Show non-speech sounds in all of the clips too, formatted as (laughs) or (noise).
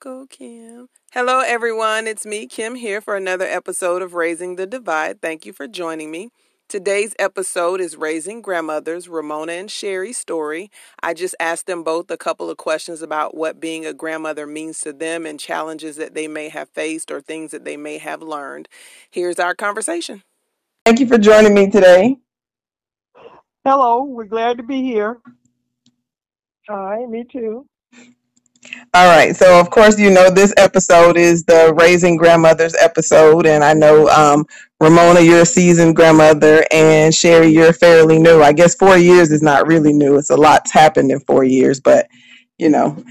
Go Kim. Hello, everyone. It's me, Kim, here for another episode of Raising the Divide. Thank you for joining me. Today's episode is Raising Grandmothers, Ramona and Sherry's story. I just asked them both a couple of questions about what being a grandmother means to them and challenges that they may have faced or things that they may have learned. Here's our conversation. Thank you for joining me today. Hello, we're glad to be here. Hi, me too. All right. So, of course, you know this episode is the Raising Grandmothers episode, and I know um, Ramona, you're a seasoned grandmother, and Sherry, you're fairly new. I guess four years is not really new. It's a lot's happened in four years, but you know.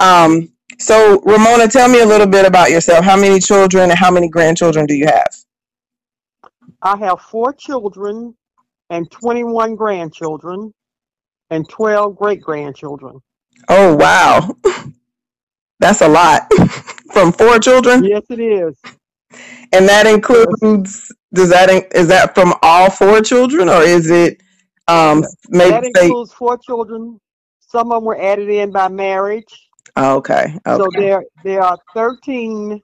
Um, so, Ramona, tell me a little bit about yourself. How many children and how many grandchildren do you have? I have four children and 21 grandchildren and 12 great grandchildren. Oh, wow. (laughs) That's a lot (laughs) from four children. Yes, it is. And that includes does that in- is that from all four children or is it um maybe That say includes four children. Some of them were added in by marriage. oh, okay So there there are 13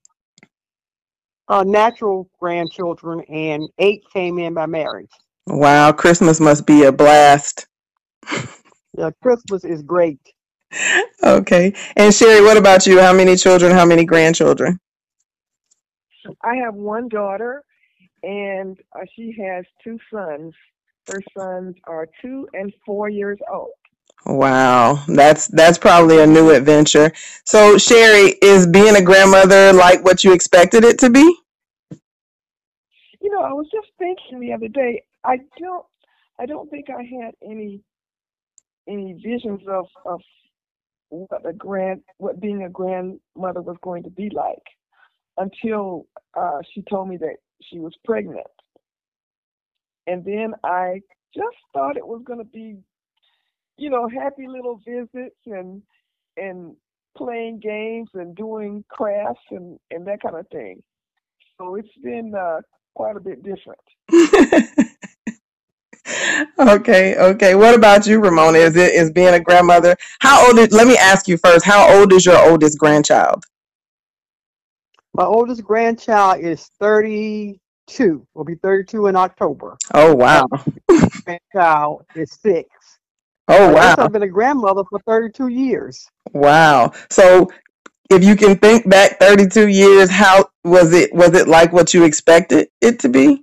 uh, natural grandchildren and eight came in by marriage. wow Christmas must be a blast (laughs) Yeah, Christmas is great. Okay and Sherry what about you how many children how many grandchildren I have one daughter, and uh, she has two sons. Her sons are two and four years old. wow that's that's probably a new adventure so Sherry is being a grandmother like what you expected it to be You know, I was just thinking the other day. I don't, I don't think I had any, any visions of of what a grand, what being a grandmother was going to be like, until uh, she told me that she was pregnant, and then I just thought it was going to be you know, happy little visits and and playing games and doing crafts and and that kind of thing. So it's been uh, quite a bit different. (laughs) okay okay what about you Ramona is it is being a grandmother how old is let me ask you first how old is your oldest grandchild My oldest grandchild is 32. Will be 32 in October. oh wow Grandchild is six. oh wow I've been a grandmother for 32 years. Wow. So if you can think back 32 years, how was it was it like what you expected it to be?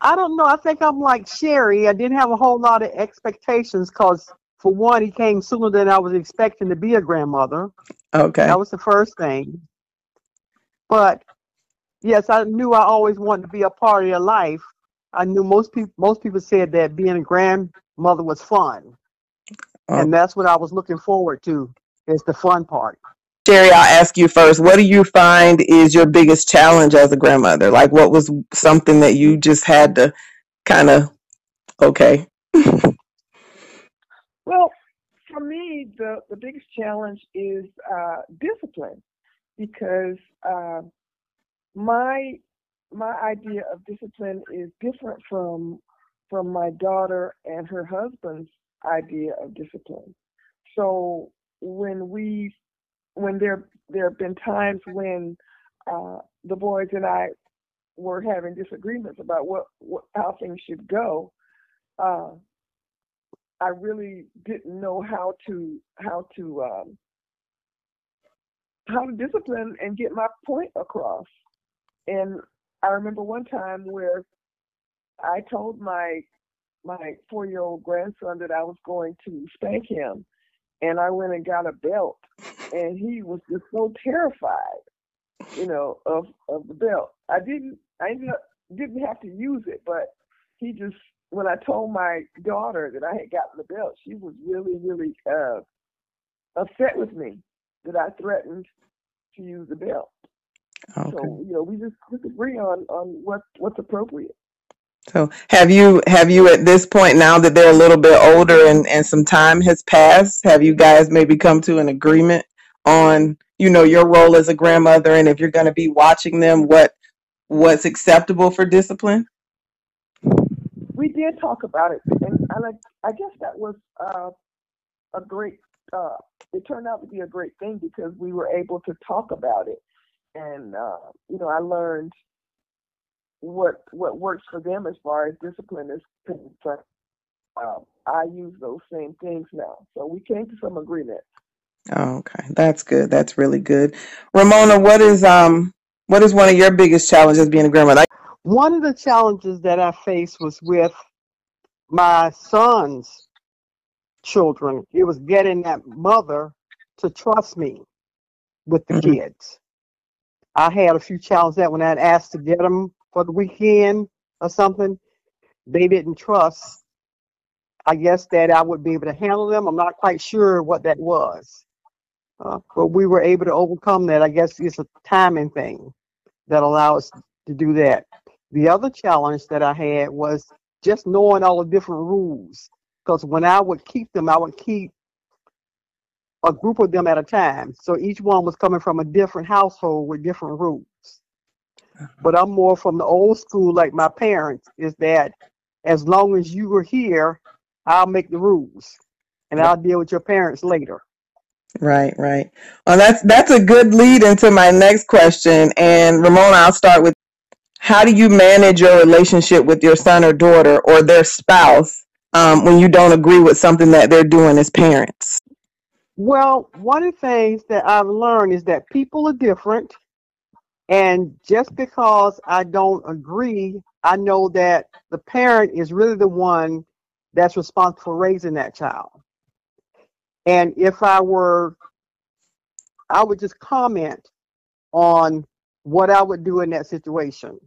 I don't know. I think I'm like Sherry. I didn't have a whole lot of expectations because, for one, he came sooner than I was expecting to be a grandmother. Okay. That was the first thing. But yes, I knew I always wanted to be a part of your life. I knew most people most people said that being a grandmother was fun, Oh. and that's what I was looking forward to. Is the fun part. Sherry, I'll ask you first. What do you find is your biggest challenge as a grandmother? Like what was something that you just had to kind of okay. (laughs) Well, for me, the the biggest challenge is uh, discipline because uh, my my idea of discipline is different from from my daughter and her husband's idea of discipline. So when we when there there have been times when uh, the boys and I were having disagreements about what, what how things should go, uh, I really didn't know how to how to um, how to discipline and get my point across. And I remember one time where I told my my four year old grandson that I was going to spank him, and I went and got a belt, and he was just so terrified, you know, of of the belt. I didn't I ended up didn't have to use it, but he just when I told my daughter that I had gotten the belt, she was really really uh, upset with me that I threatened to use the belt. Okay. So you know, we just disagree on on what what's appropriate. So have you have you at this point now that they're a little bit older and and some time has passed, have you guys maybe come to an agreement on, you know, your role as a grandmother and if you're going to be watching them what what's acceptable for discipline? We did talk about it, and, I, I guess that was uh, a great uh, it turned out to be a great thing because we were able to talk about it, and uh, you know, I learned what what works for them as far as discipline is concerned. Uh, I use those same things now, so we came to some agreement. Oh, okay, that's good. That's really good. Ramona, what is um what is one of your biggest challenges being a grandmother? One of the challenges that I faced was with my son's children. It was getting that mother to trust me with the Mhm. kids. I had a few challenges that when I'd asked to get them for the weekend or something, they didn't trust. I guess that I would be able to handle them. I'm not quite sure what that was. Uh, but we were able to overcome that. I guess it's a timing thing that allowed us to do that. The other challenge that I had was just knowing all the different rules. Because when I would keep them, I would keep a group of them at a time. So each one was coming from a different household with different rules. But I'm more from the old school, like my parents, is that as long as you were here, I'll make the rules and I'll deal with your parents later. Right, right. Well, that's that's a good lead into my next question. And Ramona, I'll start with how do you manage your relationship with your son or daughter or their spouse um, when you don't agree with something that they're doing as parents? Well, one of the things that I've learned is that people are different. And just because I don't agree, I know that the parent is really the one that's responsible for raising that child. And if I were, I would just comment on what I would do in that situation.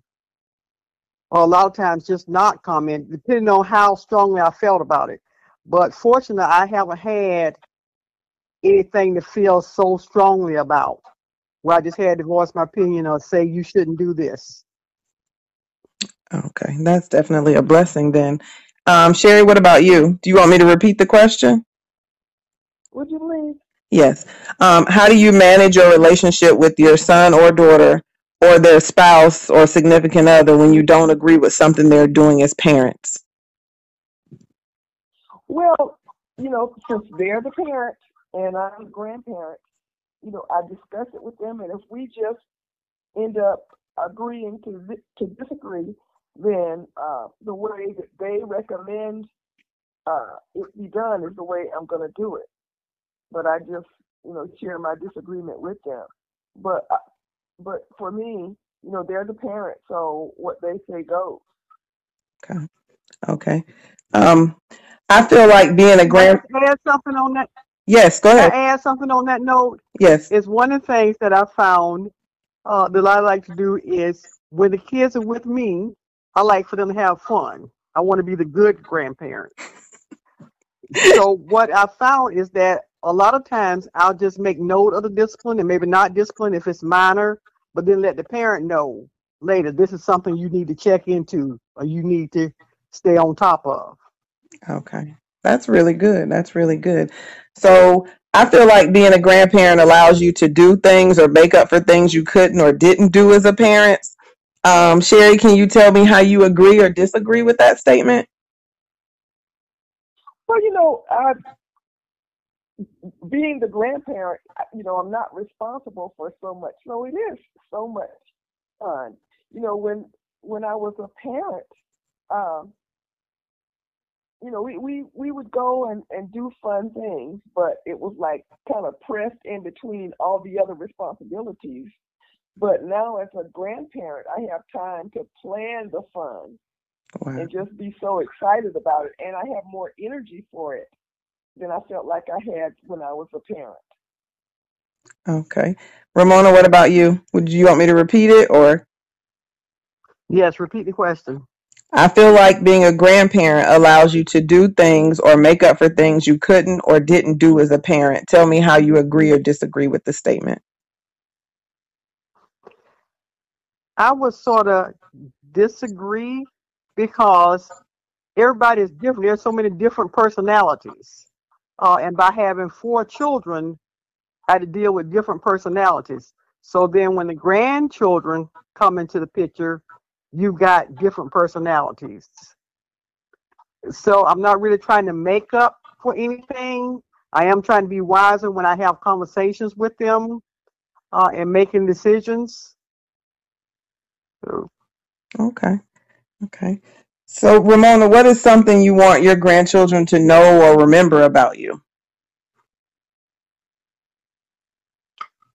Or a lot of times just not comment, depending on how strongly I felt about it. But fortunately, I haven't had anything to feel so strongly about where I just had to voice my opinion or say you shouldn't do this. Okay, that's definitely a blessing then. Um, Sherry, what about you? Do you want me to repeat the question? Would you please? Yes. Um, how do you manage your relationship with your son or daughter or their spouse or significant other when you don't agree with something they're doing as parents? Well, you know, since they're the parent and I'm the grandparent, you know, I discuss it with them, and if we just end up agreeing to to disagree, then uh, the way that they recommend uh, it be done is the way I'm going to do it. But I just, you know, share my disagreement with them. But uh, but for me, you know, they're the parent, so what they say goes. Okay. Okay. Um, I feel like being a Can grand. I add something on that? Yes, go Can ahead. I add something on that note? Yes. It's one of the things that I found uh, that I like to do is when the kids are with me, I like for them to have fun. I want to be the good grandparent. (laughs) so what I found is that a lot of times I'll just make note of the discipline and maybe not discipline if it's minor, but then let the parent know later this is something you need to check into or you need to stay on top of. Okay. That's really good. That's really good. So I feel like being a grandparent allows you to do things or make up for things you couldn't or didn't do as a parent. Um, Sherry, can you tell me how you agree or disagree with that statement? Well, you know, I, being the grandparent, you know, I'm not responsible for so much. So it is so much fun. You know, when when I was a parent, um, you know, we, we, we would go and, and do fun things, but it was like kind of pressed in between all the other responsibilities. But now as a grandparent, I have time to plan the fun Wow. and just be so excited about it. And I have more energy for it than I felt like I had when I was a parent. Okay. Ramona, what about you? Would you want me to repeat it or? Yes, repeat the question. I feel like being a grandparent allows you to do things or make up for things you couldn't or didn't do as a parent. Tell me how you agree or disagree with the statement. I would sort of disagree because everybody is different. There's so many different personalities. Uh, and by having four children, I had to deal with different personalities. So then when the grandchildren come into the picture, you've got different personalities. So I'm not really trying to make up for anything. I am trying to be wiser when I have conversations with them uh, and making decisions. So, Okay. Okay. So, Ramona, what is something you want your grandchildren to know or remember about you?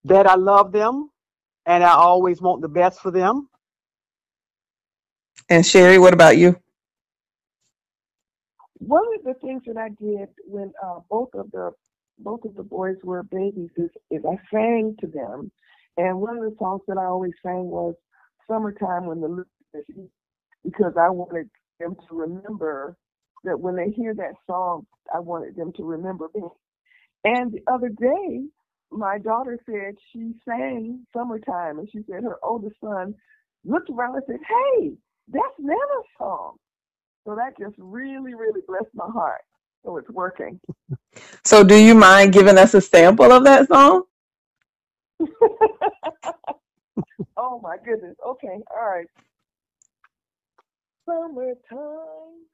that I love them and I always want the best for them. And Sherry, what about you? One of the things that I did when uh, both of the both of the boys were babies is, is I sang to them, and one of the songs that I always sang was "Summertime" when the listeners because I wanted them to remember that when they hear that song, I wanted them to remember me. And the other day, my daughter said she sang "Summertime," and she said her oldest son looked around and said, "Hey, that's Nana's song." So that just really, really blessed my heart. So it's working. (laughs) So, do you mind giving us a sample of that song? (laughs) oh my goodness. Okay, all right. Summertime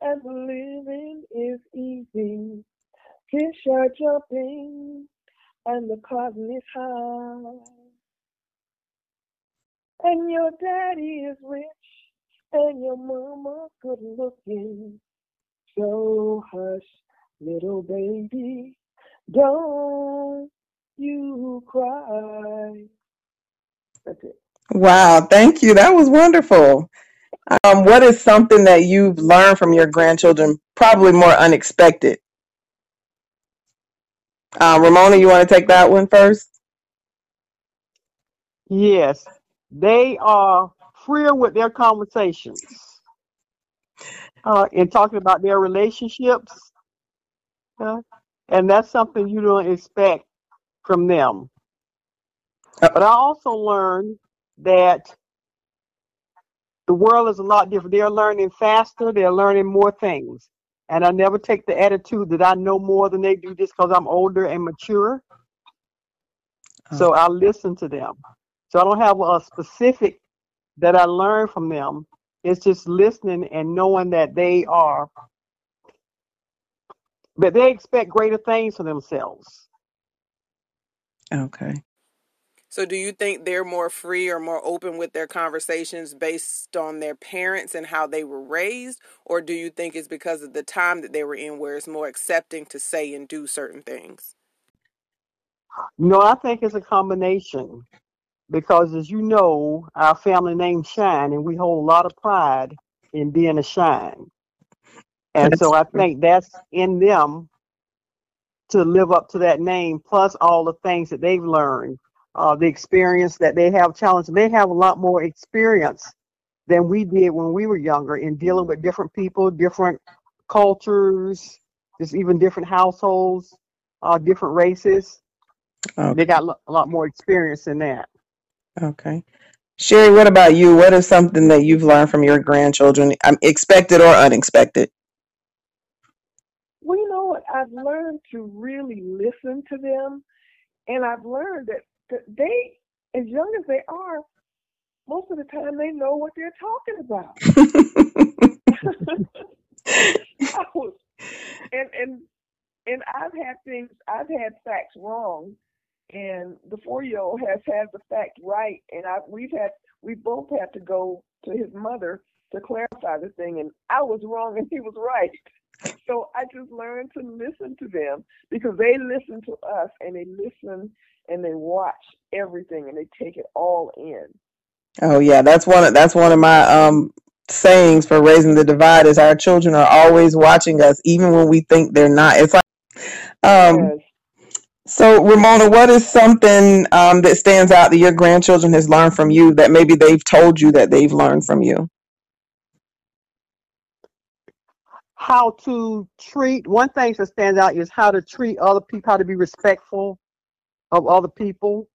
and the living is easy. Fish are jumping and the cotton is high. And your daddy is rich and your mama good looking. So hush, little baby, don't you cry. That's it. Wow, thank you. That was wonderful. Um, what is something that you've learned from your grandchildren, probably more unexpected? Uh, Ramona, you want to take that one first? Yes, they are freer with their conversations uh, in talking about their relationships. uh, and that's something you don't expect from them. But I also learned that the world is a lot different. They're learning faster, they're learning more things. And I never take the attitude that I know more than they do just because I'm older and mature. So uh-huh. I listen to them. So I don't have a specific that I learn from them. It's just listening and knowing that they are, but they expect greater things for themselves. Okay. So, do you think they're more free or more open with their conversations based on their parents and how they were raised? Or do you think it's because of the time that they were in where it's more accepting to say and do certain things? No, I think it's a combination because, as you know, our family name Shine, and we hold a lot of pride in being a Shine. And so I think that's in them to live up to that name, plus all the things that they've learned, uh, the experience that they have challenged. They have a lot more experience than we did when we were younger in dealing with different people, different cultures, just even different households, uh, different races. They got a lot more experience in that. Okay. Sherry, what about you? What is something that you've learned from your grandchildren, um, expected or unexpected? Well, you know what? I've learned to really listen to them, and I've learned that, that they, as young as they are, most of the time they know what they're talking about. Was, (laughs) (laughs) and and and I've had things, I've had facts wrong, and the four-year-old has had the fact right, and I we've had we both had to go to his mother to clarify the thing, and I was wrong and he was right. So I just learned to listen to them because they listen to us and they listen and they watch everything and they take it all in. Oh yeah, that's one of that's one of my um sayings for raising the divide is our children are always watching us even when we think they're not. It's like um Yes. so Ramona, what is something um that stands out that your grandchildren has learned from you that maybe they've told you that they've learned from you? How to treat, one thing that stands out is how to treat other people, how to be respectful of other people.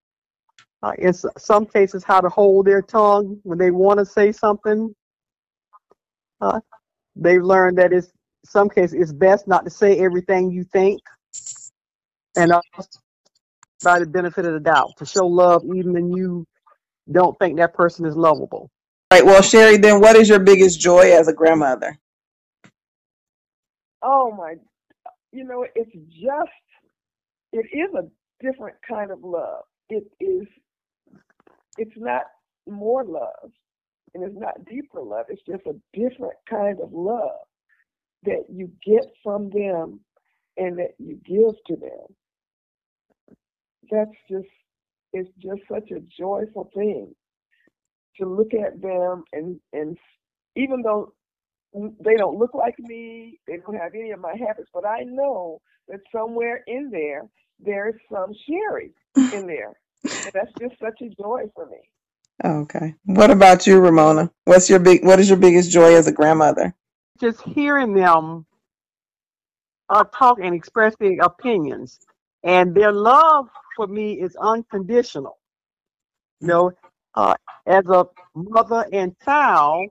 Uh, in some cases, how to hold their tongue when they want to say something. Uh, they've learned that it's some cases it's best not to say everything you think, and also by the benefit of the doubt to show love even when you don't think that person is lovable. Right. Well, Sherry, then what is your biggest joy as a grandmother? Oh my you know, it's just, it is a different kind of love. It is, it's not more love and it's not deeper love. It's just a different kind of love that you get from them and that you give to them. That's just, it's just such a joyful thing to look at them and, and even though they don't look like me, they don't have any of my habits, but I know that somewhere in there, there's some Sherry in (laughs) there. and that's just such a joy for me. Okay. What about you, Ramona? What's your big what is your biggest joy as a grandmother? Just hearing them uh, talk and express their opinions. And their love for me is unconditional. You know, uh, as a mother and child,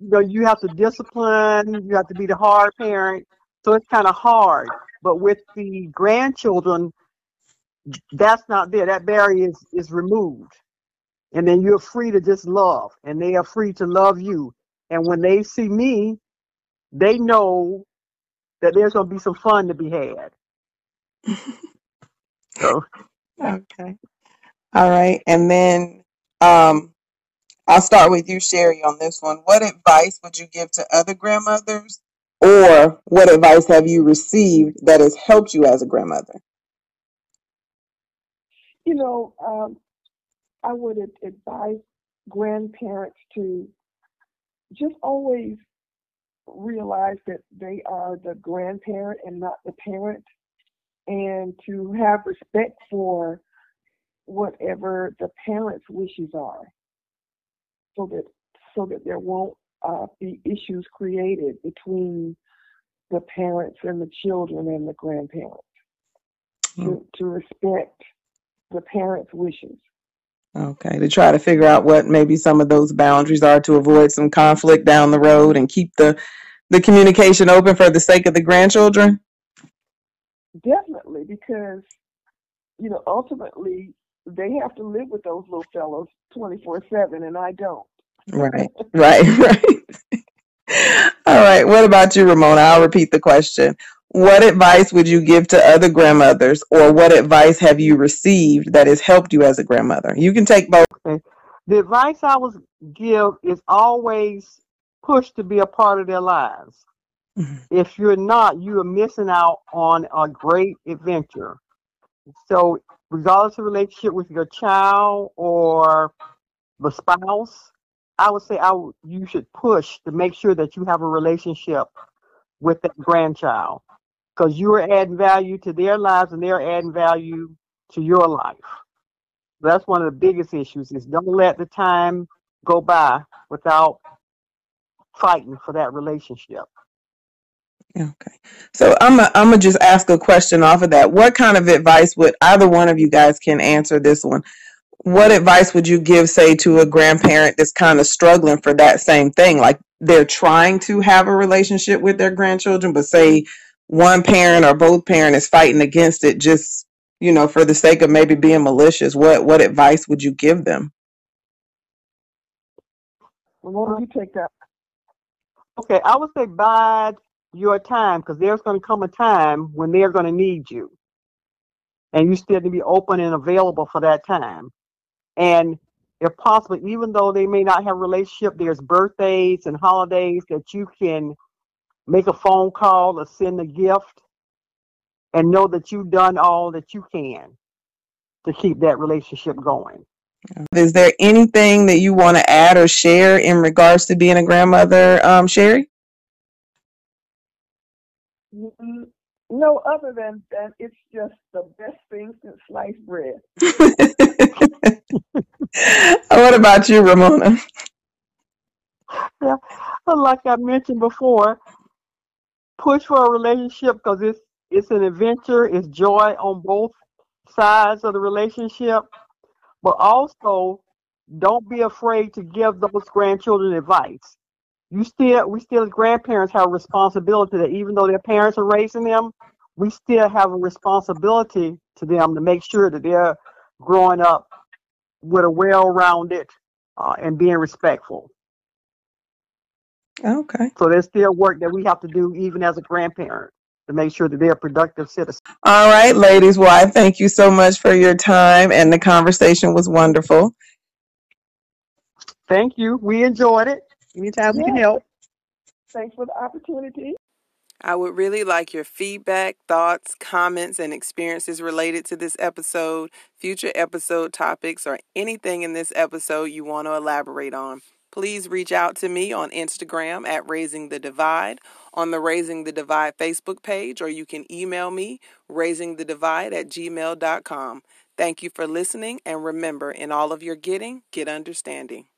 you know, you have to discipline, you have to be the hard parent. So it's kind of hard. But with the grandchildren, that's not there. That barrier is, is removed. And then you're free to just love, and they are free to love you. And when they see me, they know that there's going to be some fun to be had. so, (laughs) okay. All right. And then um, I'll start with you, Sherry, on this one. What advice would you give to other grandmothers, or what advice have you received that has helped you as a grandmother? You know, um, I would advise grandparents to just always realize that they are the grandparent and not the parent, and to have respect for whatever the parent's wishes are so that so that there won't uh, be issues created between the parents and the children and the grandparents. Mm. To, to respect the parents' wishes. Okay, to try to figure out what maybe some of those boundaries are to avoid some conflict down the road and keep the the communication open for the sake of the grandchildren. Definitely, because you know ultimately they have to live with those little fellows 24 7 and i don't right right (laughs) right. All right what about you ramona? I'll repeat the question. What advice would you give to other grandmothers or what advice have you received that has helped you as a grandmother? You can take both. Okay. the advice i would give is always push to be a part of their lives. Mm-hmm. if you're not you are missing out on a great adventure. So regardless of relationship with your child or the spouse, I would say you should push to make sure that you have a relationship with that grandchild because you are adding value to their lives and they're adding value to your life. That's one of the biggest issues is don't let the time go by without fighting for that relationship. Okay. So I'm a, I'm gonna just ask a question off of that. What kind of advice would either one of you guys can answer this one? What advice would you give, say, to a grandparent that's kind of struggling for that same thing? Like they're trying to have a relationship with their grandchildren, but say one parent or both parent is fighting against it just, you know, for the sake of maybe being malicious. What what advice would you give them? Do you take that? Okay, I would say bide your time because there's going to come a time when they're going to need you. And you still need to be open and available for that time. And if possible, even though they may not have a relationship, there's birthdays and holidays that you can make a phone call or send a gift and know that you've done all that you can to keep that relationship going. Is there anything that you want to add or share in regards to being a grandmother, um, Sherry? No, other than that, it's just the best thing since sliced bread. (laughs) (laughs) what about you, Ramona? Yeah, like I mentioned before, push for a relationship because it's it's an adventure, it's joy on both sides of the relationship, but also don't be afraid to give those grandchildren advice you still we still as grandparents have a responsibility that even though their parents are raising them, we still have a responsibility to them to make sure that they're growing up with a well-rounded uh, and being respectful. Okay. So there's still work that we have to do even as a grandparent to make sure that they're productive citizens. All right, ladies. Well, I thank you so much for your time, and the conversation was wonderful. Thank you. We enjoyed it. Anytime we can Yeah. help. Thanks for the opportunity. I would really like your feedback, thoughts, comments, and experiences related to this episode, future episode topics, or anything in this episode you want to elaborate on. Please reach out to me on Instagram at Raising the Divide, on the Raising the Divide Facebook page, or you can email me, raisingthedivide at gmail.com. Thank you for listening, and remember, in all of your getting, get understanding.